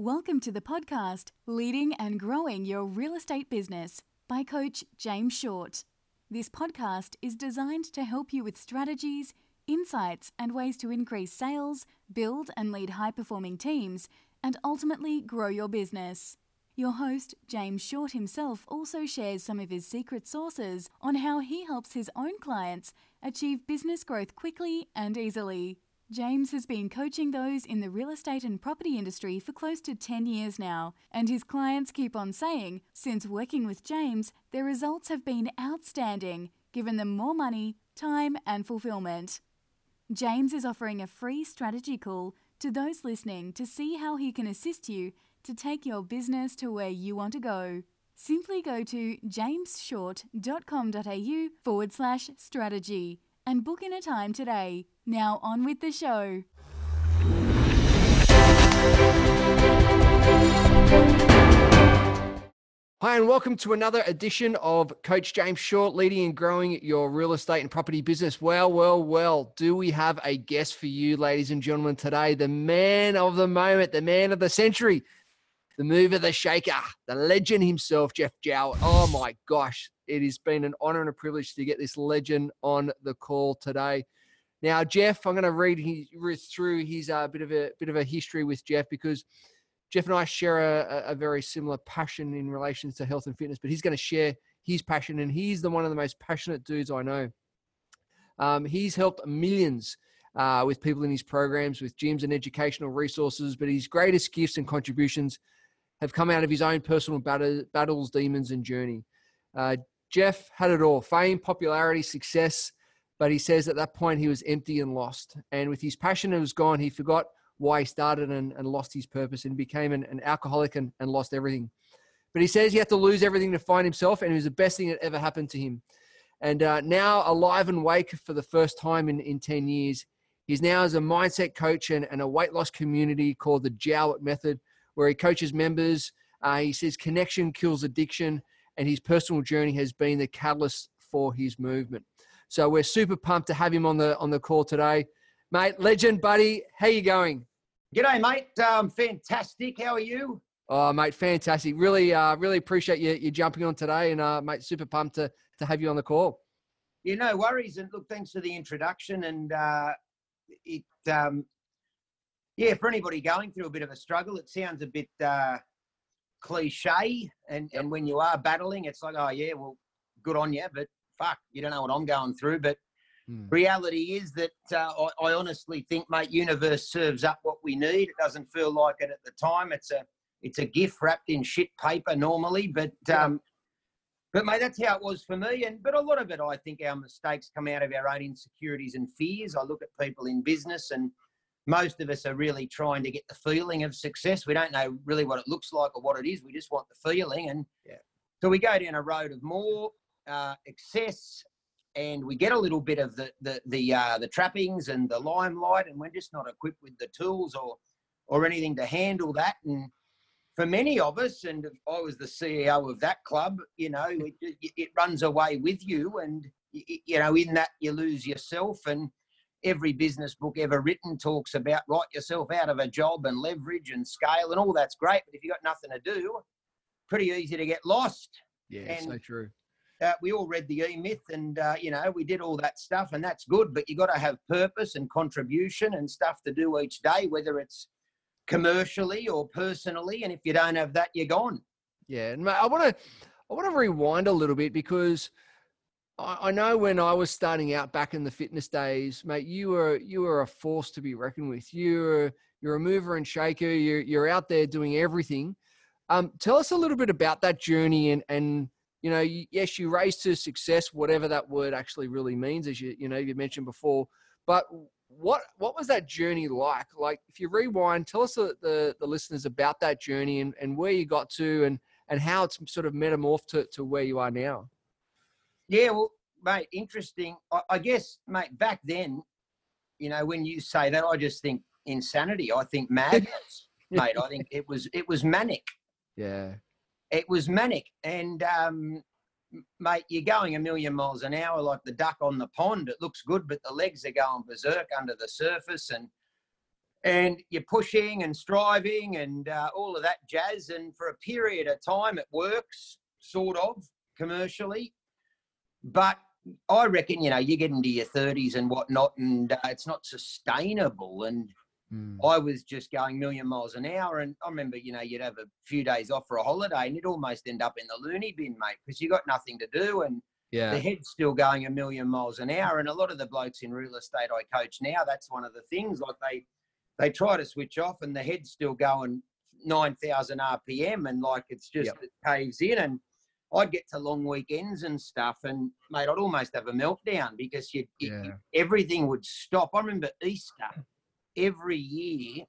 Welcome to the podcast Leading and Growing Your Real Estate Business by Coach James Short. This podcast is designed to help you with strategies, insights, and ways to increase sales, build and lead high performing teams, and ultimately grow your business. Your host, James Short himself, also shares some of his secret sources on how he helps his own clients achieve business growth quickly and easily. James has been coaching those in the real estate and property industry for close to 10 years now, and his clients keep on saying, since working with James, their results have been outstanding, given them more money, time, and fulfillment. James is offering a free strategy call to those listening to see how he can assist you to take your business to where you want to go. Simply go to jamesshort.com.au forward slash strategy and book in a time today. Now, on with the show. Hi, and welcome to another edition of Coach James Short, leading and growing your real estate and property business. Well, well, well, do we have a guest for you, ladies and gentlemen, today? The man of the moment, the man of the century, the mover, the shaker, the legend himself, Jeff Jowett. Oh my gosh, it has been an honor and a privilege to get this legend on the call today. Now, Jeff, I'm going to read his, through his uh, bit of a bit of a history with Jeff because Jeff and I share a, a very similar passion in relation to health and fitness, but he's going to share his passion, and he's the one of the most passionate dudes I know. Um, he's helped millions uh, with people in his programs, with gyms and educational resources, but his greatest gifts and contributions have come out of his own personal battle, battles, demons, and journey. Uh, Jeff had it all fame, popularity, success, but he says at that point he was empty and lost. And with his passion it was gone, he forgot why he started and, and lost his purpose and became an, an alcoholic and, and lost everything. But he says he had to lose everything to find himself, and it was the best thing that ever happened to him. And uh, now, alive and wake for the first time in, in 10 years, he's now as a mindset coach and, and a weight loss community called the Jowett Method, where he coaches members. Uh, he says connection kills addiction, and his personal journey has been the catalyst for his movement. So we're super pumped to have him on the on the call today, mate. Legend, buddy. How you going? G'day, mate. Um, fantastic. How are you? Oh, mate, fantastic. Really, uh, really appreciate you, you jumping on today, and uh, mate, super pumped to to have you on the call. Yeah, no worries. And look, thanks for the introduction. And uh, it, um, yeah, for anybody going through a bit of a struggle, it sounds a bit uh, cliche. And and when you are battling, it's like, oh yeah, well, good on you, but fuck, you don't know what I'm going through. But hmm. reality is that uh, I, I, honestly think, mate, universe serves up what we need. It doesn't feel like it at the time. It's a it's a gift wrapped in shit paper normally, but um, but mate, that's how it was for me. And but a lot of it, I think, our mistakes come out of our own insecurities and fears. I look at people in business, and most of us are really trying to get the feeling of success. We don't know really what it looks like or what it is. We just want the feeling, and yeah. so we go down a road of more uh, excess and we get a little bit of the the the, uh, the trappings and the limelight, and we're just not equipped with the tools or or anything to handle that. And for many of us, and I was the CEO of that club, you know, it, it runs away with you, and you know, in that you lose yourself. And every business book ever written talks about write yourself out of a job and leverage and scale, and all that's great. But if you've got nothing to do, pretty easy to get lost. Yeah, and, so true uh, we all read the E Myth, and uh, you know we did all that stuff, and that's good. But you got to have purpose and contribution and stuff to do each day, whether it's commercially or personally. And if you don't have that, you're gone. Yeah, and I want to I want to rewind a little bit because I, know when I was starting out back in the fitness days, mate, you were you were a force to be reckoned with. You're you're a mover and shaker. You're you're out there doing everything. Um, tell us a little bit about that journey and and you know, yes, you raise to success, whatever that word actually really means, as you you know you mentioned before. But what what was that journey like? Like, if you rewind, tell us the the, the listeners about that journey and, and where you got to and and how it's sort of metamorphed to, to where you are now. Yeah, well, mate, interesting. I, I guess, mate, back then, you know, when you say that, I just think insanity. I think madness, mate. I think it was it was manic. Yeah it was manic. And um, mate, you're going a million miles an hour like the duck on the pond. It looks good, but the legs are going berserk under the surface. And and you're pushing and striving and uh, all of that jazz. And for a period of time, it works, sort of commercially. But I reckon, you know, you get into your 30s and whatnot, and uh, it's not sustainable. And Mm. I was just going million miles an hour. And I remember, you know, you'd have a few days off for a holiday and you'd almost end up in the loony bin, mate, because you got nothing to do. And Yeah. the head's still going a million miles an hour. And a lot of the blokes in real estate I coach now, that's one of the things. Like they they try to switch off and the head's still going nine thousand RPM and like it's just Yep. it caves in. And I'd get to long weekends and stuff, and mate, I'd almost have a meltdown because you, Yeah. everything would stop. I remember Easter every year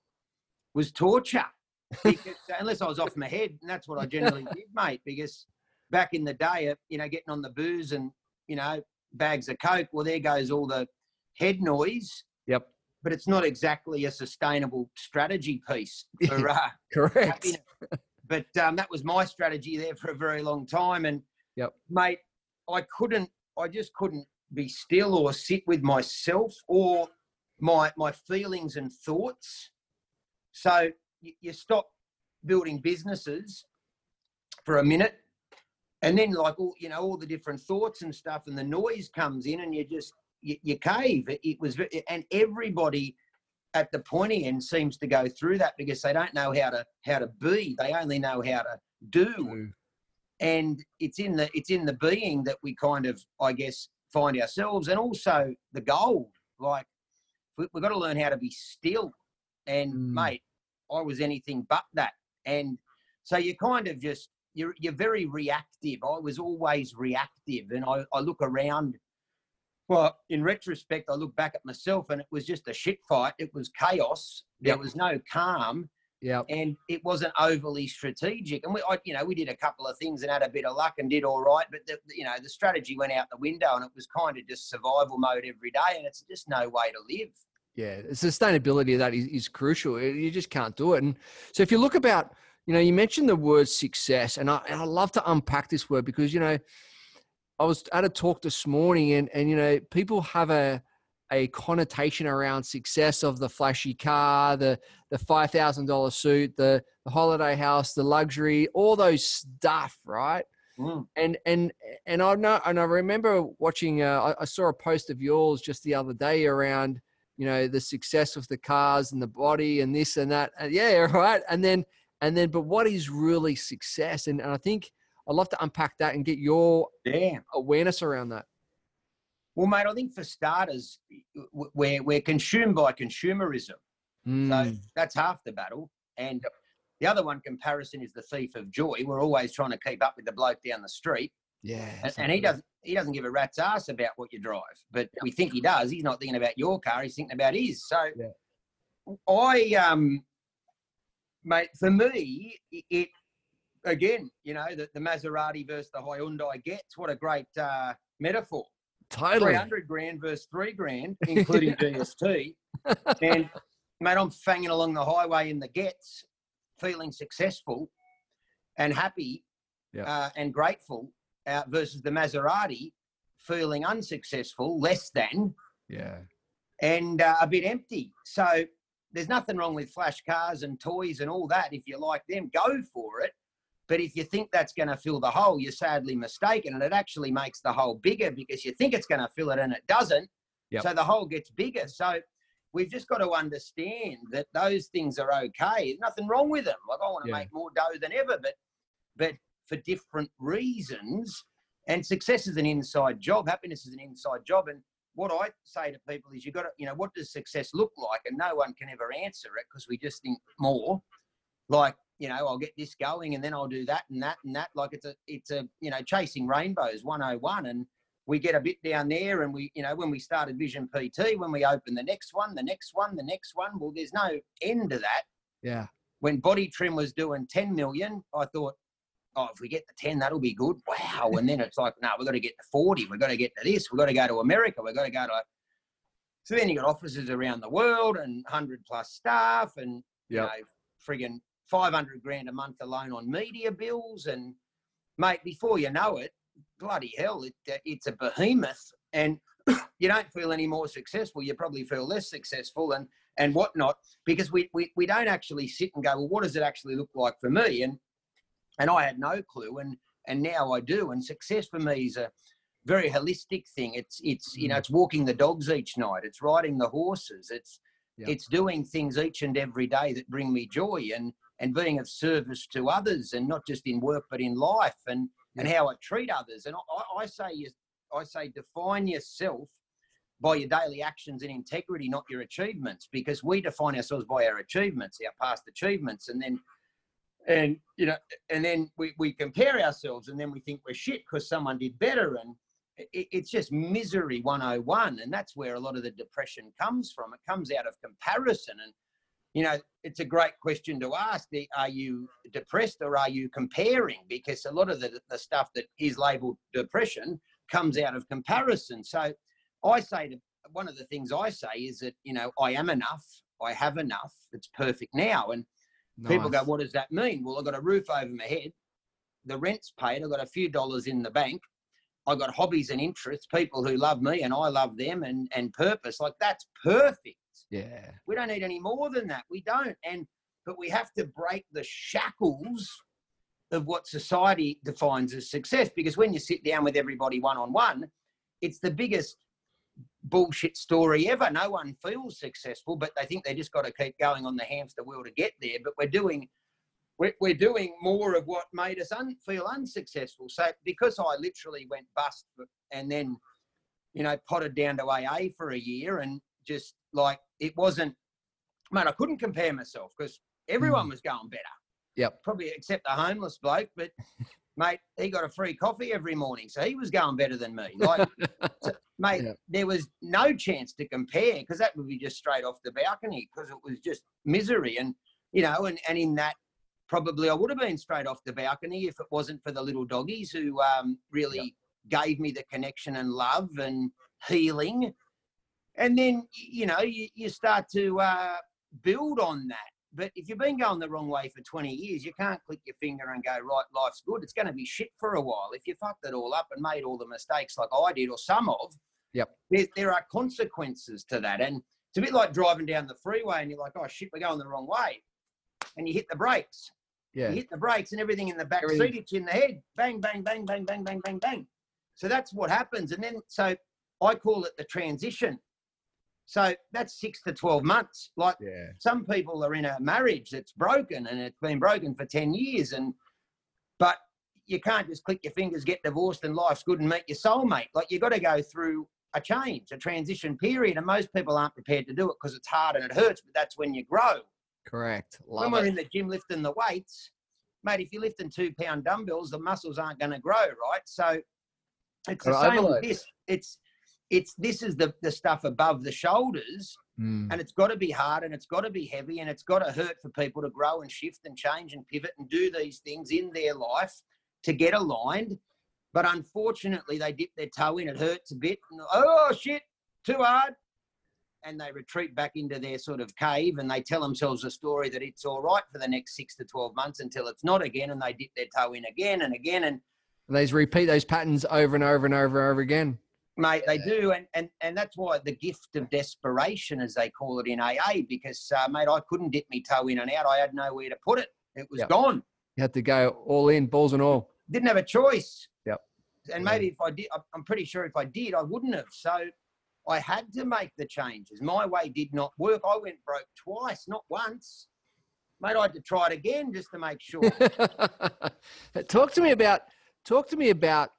was torture because unless I was off my head, and that's what I generally did, mate. Because back in the day, you know, getting on the booze and you know bags of coke, well, there goes all the head noise. Yep. But it's not exactly a sustainable strategy piece for uh, Correct. happiness. But um, that was my strategy there for a very long time. And Yep. mate, I couldn't, I just couldn't be still or sit with myself or my my feelings and thoughts. So you, you stop building businesses for a minute, and then like all you know all the different thoughts and stuff, and the noise comes in, and you just you, you cave. It, it was, and everybody at the pointy end seems to go through that because they don't know how to how to be. They only know how to do Mm. and it's in the it's in the being that we kind of i guess find ourselves and also the gold like we, we've got to learn how to be still and Mm. mate i was anything but that and so you kind of just you're you're very reactive i was always reactive and i, I look around well in retrospect i look back at myself and it was just a shit fight it was chaos there Yep. was no calm Yep. and it wasn't overly strategic. And we, I, you know, we did a couple of things and had a bit of luck and did all right, but the, you know, the strategy went out the window, and it was kind of just survival mode every day, and it's just no way to live. Yeah, the sustainability of that is, is crucial. You just can't do it. And so, if you look about, you know, you mentioned the word success, and I, and I love to unpack this word because you know, I was at a talk this morning, and and you know, people have a a connotation around success of the flashy car, the the five thousand dollar suit, the the holiday house, the luxury, all those stuff, right? Mm. and and and I know and I remember watching. Uh, I, I saw a post of yours just the other day around you know the success of the cars and the body and this and that. And yeah, right. And then and then, but what is really success? And, and I think I'd love to unpack that and get your Yeah. awareness around that. Well, mate, I think for starters, we're we're consumed by consumerism. So Mm, that's half the battle. And the other one comparison is the thief of joy. We're always trying to keep up with the bloke down the street. yeah, And, and he doesn't he doesn't give a rat's ass about what you drive, but we think he does. He's not thinking about your car; he's thinking about his. So, Yeah. I um, mate, for me, it again, you know, the, the Maserati versus the Hyundai Getz what a great uh, metaphor. Totally. Three hundred grand versus three grand, including GST, and mate, I'm fanging along the highway in the Getz, feeling successful and happy uh, and grateful uh, versus the Maserati feeling unsuccessful, less than, Yeah. and uh, a bit empty. So there's nothing wrong with flash cars and toys and all that. If you like them, go for it. But if you think that's going to fill the hole, you're sadly mistaken. And it actually makes the hole bigger because you think it's going to fill it and it doesn't. Yep. So the hole gets bigger. So we've just got to understand that those things are okay. There's nothing wrong with them. Like I want to Yeah. make more dough than ever, but but for different reasons. And success is an inside job. Happiness is an inside job. And what I say to people is, you got to, you know, what does success look like? And no one can ever answer it because we just think more. Like, you know, I'll get this going, and then I'll do that and that and that. Like it's a, it's a, you know, chasing rainbows 101, and we get a bit down there, and we, you know, when we started Vision PT, when we open the next one, the next one, the next one, well, there's no end to that Yeah. when Bodytrim was doing 10 million, I thought, oh, if we get the 10, that'll be good. Wow. And then it's like, no, we've got to get to 40. We've got to get to this. We've got to go to America. We've got to go to. So then you got offices around the world and 100 plus staff and, you Yep. know, friggin' 500 grand a month alone on media bills. And, mate, before you know it, bloody hell, it, uh, it's a behemoth. And you don't feel any more successful. You probably feel less successful and and whatnot because we, we we don't actually sit and go, well, what does it actually look like for me? And and I had no clue, and and now I do. And success for me is a very holistic thing. It's it's you know Mm. it's walking the dogs each night. It's riding the horses. It's Yeah. it's doing things each and every day that bring me joy and and being of service to others and not just in work but in life and and how I treat others. And I, I say you I say define yourself by your daily actions and integrity, not your achievements, because we define ourselves by our achievements, our past achievements, and then and you know and then we, we compare ourselves and then we think we're shit because someone did better. And it, it's just misery 101 and that's where a lot of the depression comes from. It comes out of comparison. And you know it's a great question to ask the, are you depressed or are you comparing because a lot of the, the stuff that is labeled depression comes out of comparison so i say to one of the things i say is that you know i am enough i have enough it's perfect now and People go, what does that mean? Well, I've got a roof over my head. The rent's paid. I've got a few dollars in the bank. I've got hobbies and interests, people who love me and I love them and, and purpose. Like that's perfect. Yeah. We don't need any more than that. We don't. And, but we have to break the shackles of what society defines as success because when you sit down with everybody one on one, it's the biggest bullshit story ever. No one feels successful, but they think they just got to keep going on the hamster wheel to get there. But we're doing we're, we're doing more of what made us un, feel unsuccessful. So because I literally went bust and then, you know, potted down to AA for a year and just like it wasn't, man, I couldn't compare myself because everyone was going better. Yep. Probably except the homeless bloke, but mate, he got a free coffee every morning, so he was going better than me. Like, so, mate, Yeah. there was no chance to compare because that would be just straight off the balcony because it was just misery, and you know, and and in that probably I would have been straight off the balcony if it wasn't for the little doggies who um, really gave me the connection and love and healing, and then you know you, you start to uh, build on that. But if you've been going the wrong way for 20 years, you can't click your finger and go, right, life's good. It's going to be shit for a while. If you fucked it all up and made all the mistakes like I did or some of, Yep. there, there are consequences to that. And it's a bit like driving down the freeway and you're like, oh shit, we're going the wrong way. And you hit the brakes. Yeah. You hit the brakes and everything in the back Everything- seat hits you in the head. Bang, bang, bang, bang, bang, bang, bang, bang. So that's what happens. And then, so I call it the transition. So that's six to 12 months. Like Yeah. some people are in a marriage that's broken and it's been broken for 10 years and but you can't just click your fingers get divorced and life's good and meet your soulmate like you've got to go through a change a transition period and most people aren't prepared to do it because it's hard and it hurts but that's when you grow Correct. when we're it. in the gym lifting the weights mate if you're lifting two pound dumbbells the muscles aren't going to grow right so it's the same with this it's it's this is the the stuff above the shoulders Mm. and it's got to be hard and it's got to be heavy and it's got to hurt for people to grow and shift and change and pivot and do these things in their life to get aligned. But unfortunately, they dip their toe in, it hurts a bit. And, oh, shit, too hard. And they retreat back into their sort of cave and they tell themselves a story that it's all right for the next six to 12 months until it's not again. And they dip their toe in again and again. And They repeat those patterns over and over and over and over again. Mate they do and, and and that's why the gift of desperation as they call it in aa because uh, mate i couldn't dip my toe in and out. I had nowhere to put it. It was Yep. gone. You had to go all in, balls and all. didn't have a choice. Yep. and Yeah. maybe if i did I'm- i'm pretty sure if i did i wouldn't have. So i had to make the changes. My way did not work. I went broke twice not once. Mate i had to try it again just to make sure. Talk to me about talk to me about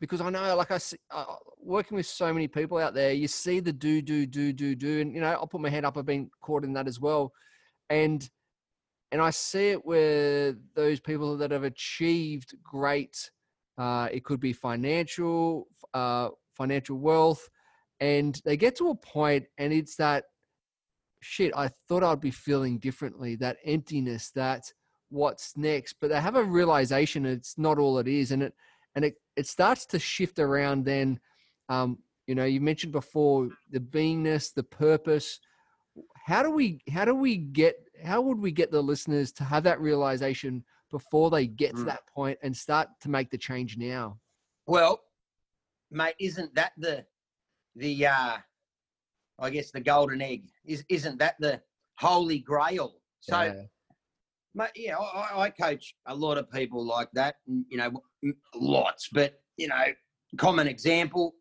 because I know, like I see, uh, working with so many people out there, you see the do do do do do, and you know, I'll put my hand up. I've been caught in that as well, and and I see it with those people that have achieved great. Uh, it could be financial, uh, financial wealth, and they get to a point, and it's that shit. I thought I'd be feeling differently. That emptiness. That what's next but they have a realization it's not all it is and it and it, it starts to shift around then um, you know you mentioned before the beingness the purpose how do we how do we get how would we get the listeners to have that realization before they get to Mm. that point and start to make the change now Well, mate, isn't that the the uh, I guess the golden egg is isn't that the holy grail? So, Yeah. mate, yeah, I, I coach a lot of people like that, and you know, lots. But you know, common example: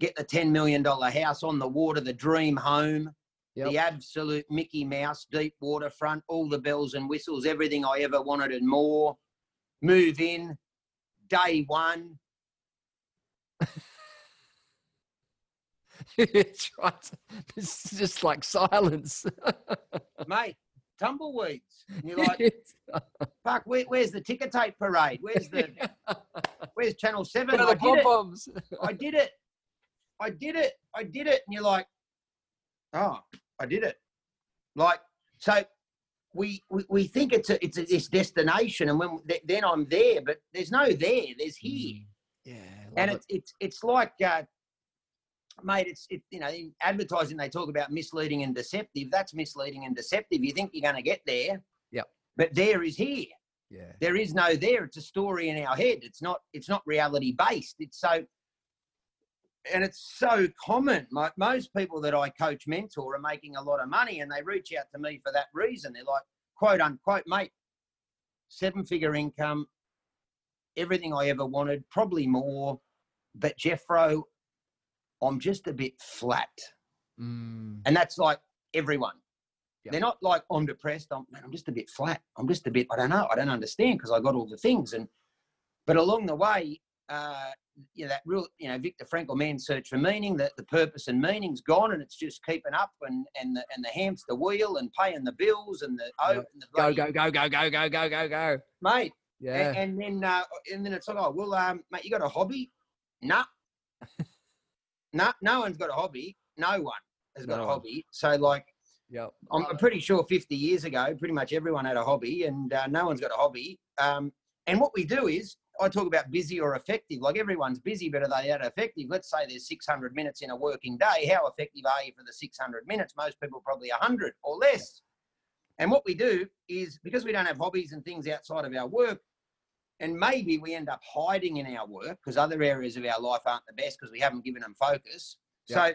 get the ten million dollar house on the water, the dream home, Yep. the absolute Mickey Mouse, deep waterfront, all the bells and whistles, everything I ever wanted and more. Move in, day one. it's right. It's just like silence. mate, tumbleweeds. And you're like, fuck, where, where's the ticker tape parade? Where's the, where's Channel 7? Where I did, it. pom-poms? I did it. I did it. I did it. And you're like, oh, I did it. Like, so we, we, we think it's a, it's a, this destination and when then I'm there, but there's no there, there's here. Yeah. and it's it's it's like uh, mate it's it, you know in advertising they talk about misleading and deceptive. That's misleading and deceptive. You think you're going to get there. Yep. but there is here. Yeah. there is no there. It's a story in our head. It's not it's not reality based. It's so and it's so common. Like most people that i coach mentor are making a lot of money and they reach out to me for that reason. They're like quote unquote mate seven figure income everything i ever wanted probably more but jeffro i'm just a bit flat Mm, and that's like everyone. Yeah. They're not like I'm depressed. I'm man, I'm just a bit flat. I'm just a bit. I don't know. I don't understand because I got all the things and. But along the way, uh, you know that real, you know, Viktor Frankl, man's search for meaning. That the purpose and meaning's gone, and it's just keeping up and and the and the hamster wheel and paying the bills and the oh, Yep. and the go, bloody- go, go, go, go, go, go, go, go. mate. Yeah. And, and then uh, and then it's like, oh well, um, mate, you got a hobby? Nah. nah, no one's got a hobby. No one has got No a one. hobby. So like. Yep. I'm pretty sure 50 years ago, pretty much everyone had a hobby, and uh, no one's got a hobby. Um, and what we do is, I talk about busy or effective. Like everyone's busy, but are they that effective? Let's say there's 600 minutes in a working day. How effective are you for the 600 minutes? Most people probably 100 or less. And what we do is because we don't have hobbies and things outside of our work, and maybe we end up hiding in our work because other areas of our life aren't the best because we haven't given them focus. So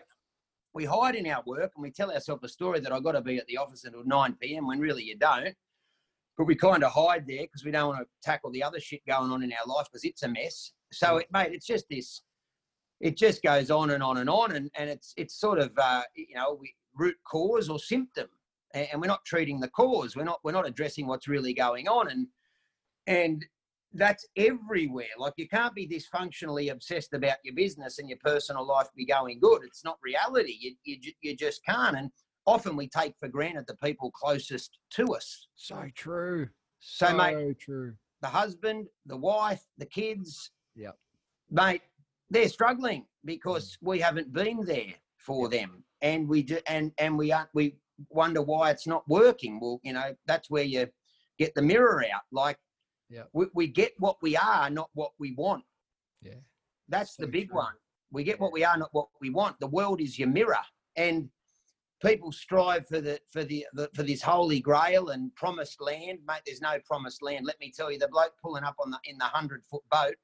we hide in our work and we tell ourselves a story that I've got to be at the office until 9 p.m. when really you don't. But we kind of hide there because we don't want to tackle the other shit going on in our life because it's a mess. So, it, mate, it's just this. It just goes on and on and on, and, and it's it's sort of uh, you know we, root cause or symptom, and, and we're not treating the cause. We're not we're not addressing what's really going on, and and that's everywhere. Like you can't be dysfunctionally obsessed about your business and your personal life be going good. It's not reality. You, you, you just can't. And often we take for granted the people closest to us. So true. So, So, mate- true. The husband, the wife, the kids. Yep. Mate, they're struggling because mm. we haven't been there for them. And we do, and, and we aren't, we wonder why it's not working. Well, you know, that's where you get the mirror out. Like Yep. we, we get what we are, not what we want. Yeah. That's the big true. one. We get what we are, not what we want. The world is your mirror, and people strive for the for the, the for this holy grail and promised land. Mate, there's no promised land. Let me tell you, the bloke pulling up on the in the hundred foot boat,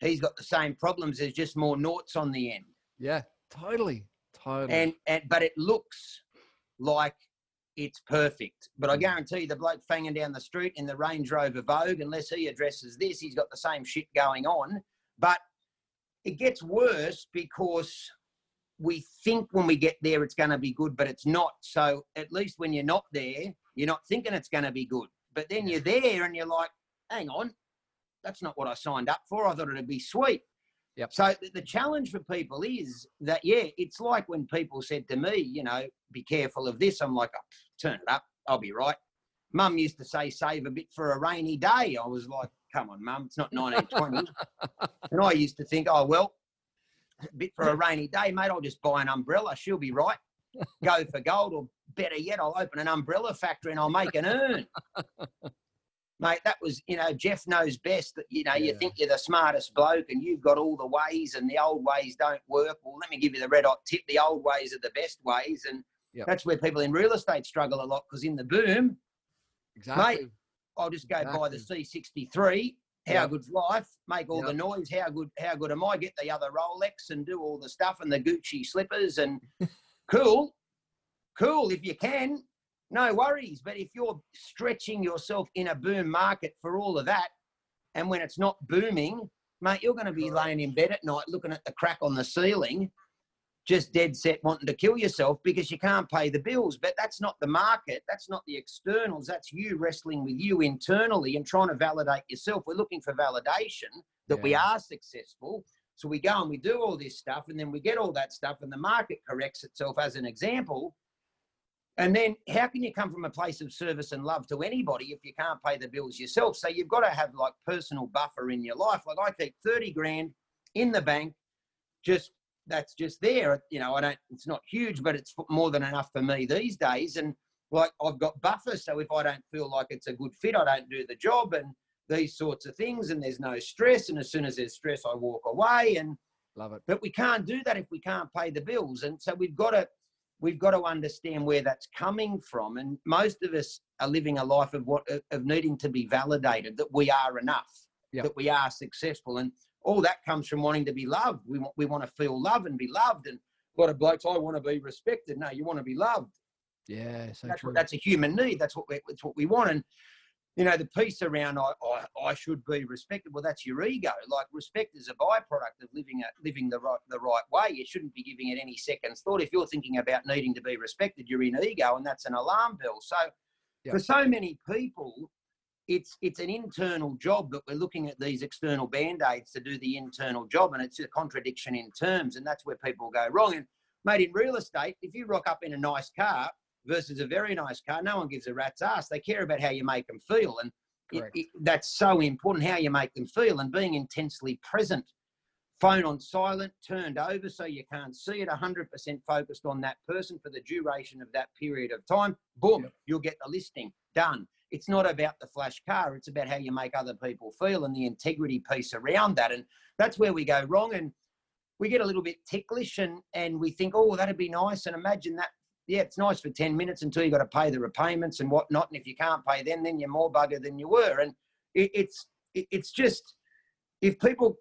he's got the same problems. There's just more noughts on the end, Yeah. Totally. Totally. and and but it looks like it's perfect. But I Mm. guarantee you, the bloke fanging down the street in the Range Rover Vogue, unless he addresses this, he's got the same shit going on. But it gets worse because we think when we get there it's going to be good, but it's not. So at least when you're not there, you're not thinking it's going to be good. But then you're there and you're like, hang on, that's not what I signed up for. I thought it'd be sweet. Yep. So the challenge for people is that, yeah, it's like when people said to me, you know, be careful of this. I'm like, oh, turn it up. I'll be right. Mum used to say, save a bit for a rainy day. I was like, come on, mum, it's not 1920. and I used to think, oh, well, a bit for a rainy day, mate, I'll just buy an umbrella. She'll be right. Go for gold, or better yet, I'll open an umbrella factory and I'll make an earn. Mate, that was, you know, Jeff knows best that, you know, you think you're the smartest bloke and you've got all the ways and the old ways don't work. Well, let me give you the red hot tip. The old ways are the best ways. And Yep. that's where people in real estate struggle a lot because in the boom, exactly. I'll just go buy the C63 how Yep. good's life, make all Yep. the noise, how good how good am I, get the other Rolex and do all the stuff and the Gucci slippers and cool, cool if you can, no worries. But if you're stretching yourself in a boom market for all of that, and when it's not booming, mate, you're going to be laying in bed at night looking at the crack on the ceiling, just dead set wanting to kill yourself because you can't pay the bills. But that's not the market. That's not the externals. That's you wrestling with you internally and trying to validate yourself. We're looking for validation that we are successful. So we go and we do all this stuff, and then we get all that stuff, and the market corrects itself as an example. And then how can you come from a place of service and love to anybody if you can't pay the bills yourself? So you've got to have like personal buffer in your life. Like I keep 30 grand in the bank, just that's just there. You know, I don't, it's not huge, but it's more than enough for me these days. And like I've got buffer. So if I don't feel like it's a good fit, I don't do the job and these sorts of things. And there's no stress. And as soon as there's stress, I walk away. And Love it. but we can't do that if we can't pay the bills. And so we've got to we've got to understand where that's coming from. And most of us are living a life of what of needing to be validated that we are enough, Yep. that we are successful, and all that comes from wanting to be loved. We want we want to feel love and be loved. And a lot of blokes, I want to be respected. No, you want to be loved. Yeah, so That's, what, that's a human need. That's what we, that's what we want. And you know, the piece around I, I, I should be respected. Well, that's your ego. Like respect is a byproduct of living a, living the right the right way. You shouldn't be giving it any seconds thought. If you're thinking about needing to be respected, you're in ego, and that's an alarm bell. So, Yeah. for so many people, it's it's an internal job, but we're looking at these external band aids to do the internal job, and it's a contradiction in terms, and that's where people go wrong. And mate, in real estate, if you rock up in a nice car versus a very nice car, no one gives a rat's ass. They care about how you make them feel, and it, it, that's so important how you make them feel and being intensely present. Phone on silent, turned over so you can't see it, 100% focused on that person for the duration of that period of time. Boom, Yep. you'll get the listing done. It's not about the flash car, it's about how you make other people feel and the integrity piece around that. And that's where we go wrong. And we get a little bit ticklish and, and we think, oh, that'd be nice. And imagine that yeah, it's nice for 10 minutes until you've got to pay the repayments and whatnot. And if you can't pay then, then you're more bugger than you were. And it, it's, it, it's just, if people,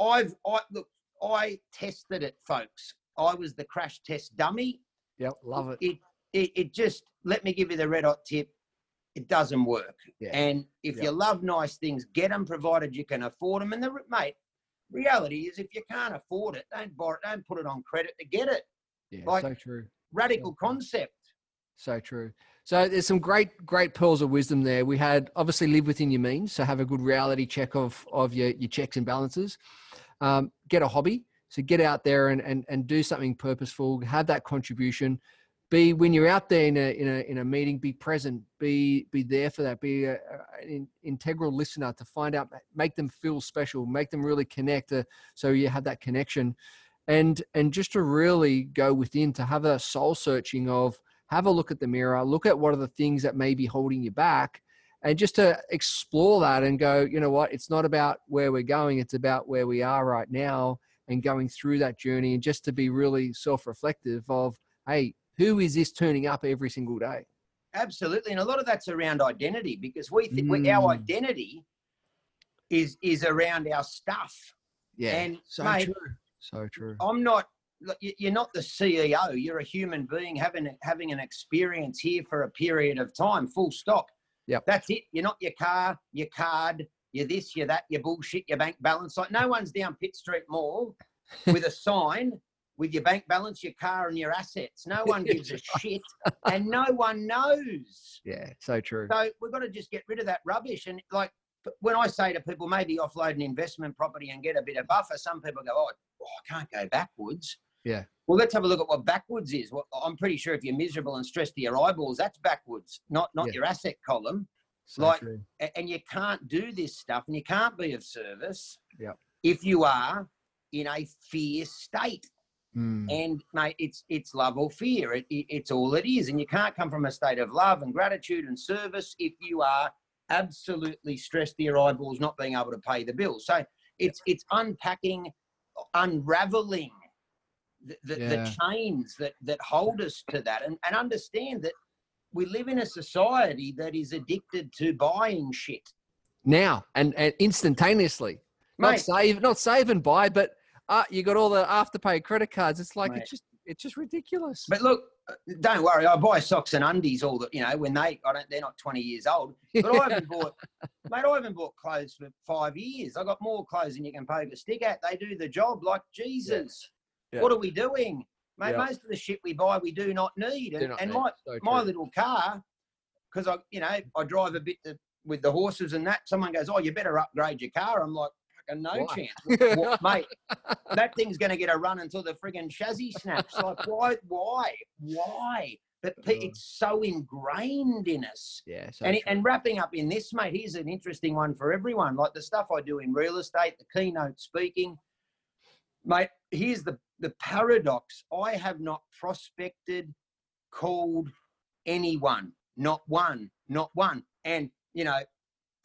I've, I, look, I tested it, folks. I was the crash test dummy. Yep, love it. It, it, it just, let me give you the red hot tip. It doesn't work. Yeah. And if Yeah. you love nice things, get them provided you can afford them. And the, mate, reality is if you can't afford it, don't borrow it, don't put it on credit to get it. Yeah, like- so true. Radical concept. So true. So there's some great, great pearls of wisdom there. We had obviously live within your means, so have a good reality check of of your your checks and balances. Um, get a hobby, so get out there and and and do something purposeful. Have that contribution. Be when you're out there in a in a in a meeting, be present. Be be there for that. Be a, an integral listener to find out, make them feel special, make them really connect. Uh, so you have that connection, and and just to really go within to have a soul searching of have a look at the mirror, look at what are the things that may be holding you back, and just to explore that and go, you know what, it's not about where we're going, it's about where we are right now and going through that journey, and just to be really self reflective of, hey, who is this turning up every single day? Absolutely, and a lot of that's around identity because we think we our Mm. identity is is around our stuff. Yeah, And, so mate, true, so true. I'm not. you- You're not the CEO. You're a human being having having an experience here for a period of time. Full stop. Yep. That's it. You're not your car, your card, you're this, you're that, your bullshit, your bank balance. Like no one's down Pitt Street Mall with a sign with your bank balance, your car, and your assets. No one gives a shit, and no one knows. Yeah, so true. So we've got to just get rid of that rubbish. And like when I say to people, maybe offload an investment property and get a bit of buffer, some people go, oh, oh, I can't go backwards. Yeah. Well, let's have a look at what backwards is. Well, I'm pretty sure if you're miserable and stressed to your eyeballs, that's backwards, not not Yeah. your asset column. So like- true. And you can't do this stuff, and you can't be of service Yep. if you are in a fear state. Mm, And mate, it's it's love or fear. It, it, it's all it is, and you can't come from a state of love and gratitude and service if you are absolutely stressed to your eyeballs, not being able to pay the bills. So it's it's unpacking, unraveling the, the, Yeah. the chains that that hold us to that, and and understand that we live in a society that is addicted to buying shit. now and, and instantaneously. Not save, not save and buy, but uh, you got all the afterpay credit cards. It's like Mate. it's just it's just ridiculous. but look, uh, don't worry. I buy socks and undies all the, you know, when they, I don't, they're not 20 years old. But I haven't bought, mate, I haven't bought clothes for five years. I got more clothes than you can poke a stick at. They do the job like Jesus. Yeah. What are we doing? Mate, Yeah. most of the shit we buy, we do not need. And, not and need. my, So my little car, because I, you know, I drive a bit to, with the horses and that. Someone goes, "Oh, you better upgrade your car." I'm like, "Fucking no Why? chance, What- mate. That thing's going to get a run until the friggin' chassis snaps. Like, why, why, why? But Uh. it's so ingrained in us. yeah, so And, and wrapping up in this, mate, here's an interesting one for everyone. Like the stuff I do in real estate, the keynote speaking, mate. Here's the the paradox: I have not prospected, called anyone, not one, not one. And you know,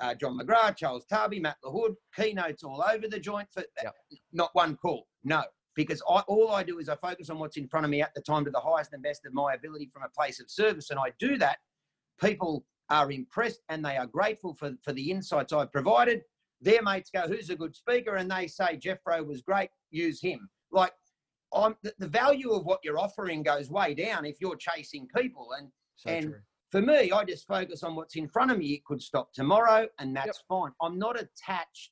uh, John McGrath, Charles Tarbey, Matt LaHood, keynotes all over the joint for Yep. not one call. No, because I, all I do is I focus on what's in front of me at the time to the highest and best of my ability from a place of service, and I do that. People are impressed and they are grateful for, for the insights I've provided. Their mates go, "Who's a good speaker?" and they say, "Jeffro was great. Use him." Like, I'm the, the value of what you're offering goes way down if you're chasing people. And so and- true. For me, I just focus on what's in front of me. It could stop tomorrow, and that's fine. I'm not attached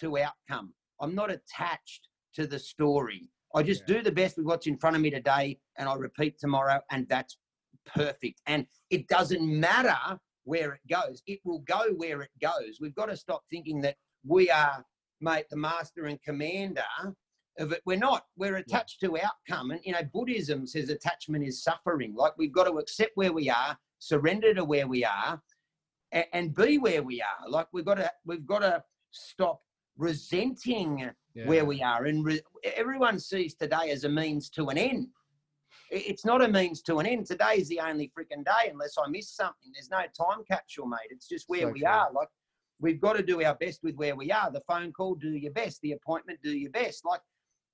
to outcome. I'm not attached to the story. I just do the best with what's in front of me today, and I repeat tomorrow, and that's perfect. And it doesn't matter where it goes; it will go where it goes. We've got to stop thinking that we are, mate, the master and commander of it. We're not. We're attached to outcome, and you know, Buddhism says attachment is suffering. Like we've got to accept where we are, surrender to where we are, and, and be where we are. Like we've got to. We've got to stop resenting where we are. And re- everyone sees today as a means to an end. It's not a means to an end. Today is the only freaking day, unless I miss something. There's no time capsule, mate. It's just where So we true. are. Like we've got to do our best with where we are. The phone call, do your best. The appointment, do your best. Like,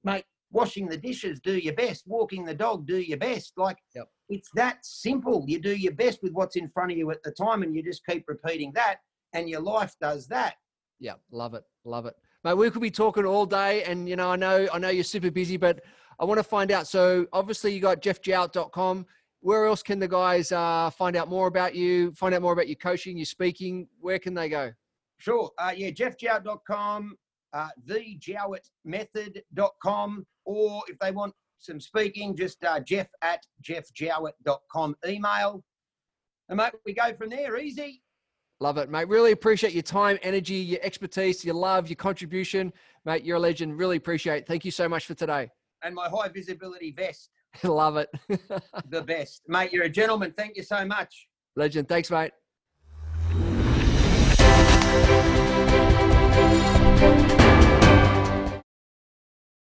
mate, washing the dishes, do your best. Walking the dog, do your best. Like, Yep. it's that simple. You do your best with what's in front of you at the time, and you just keep repeating that, and your life does that. Yeah, love it, love it, mate. We could be talking all day, and you know, I know, I know you're super busy, but I want to find out. So obviously, you got jeffjowett.com. Where else can the guys uh, find out more about you? Find out more about your coaching, your speaking. Where can they go? Sure. Uh, yeah, jeffjowett.com, uh, thejowettmethod.com, or if they want some speaking, just uh, jeff at jeffjowett.com email. And mate, we go from there, easy. Love it, mate. Really appreciate your time, energy, your expertise, your love, your contribution, mate. You're a legend. Really appreciate. it. Thank you so much for today. And my high visibility vest, love it, the best. Mate, you're a gentleman. Thank you so much. legend. Thanks, mate.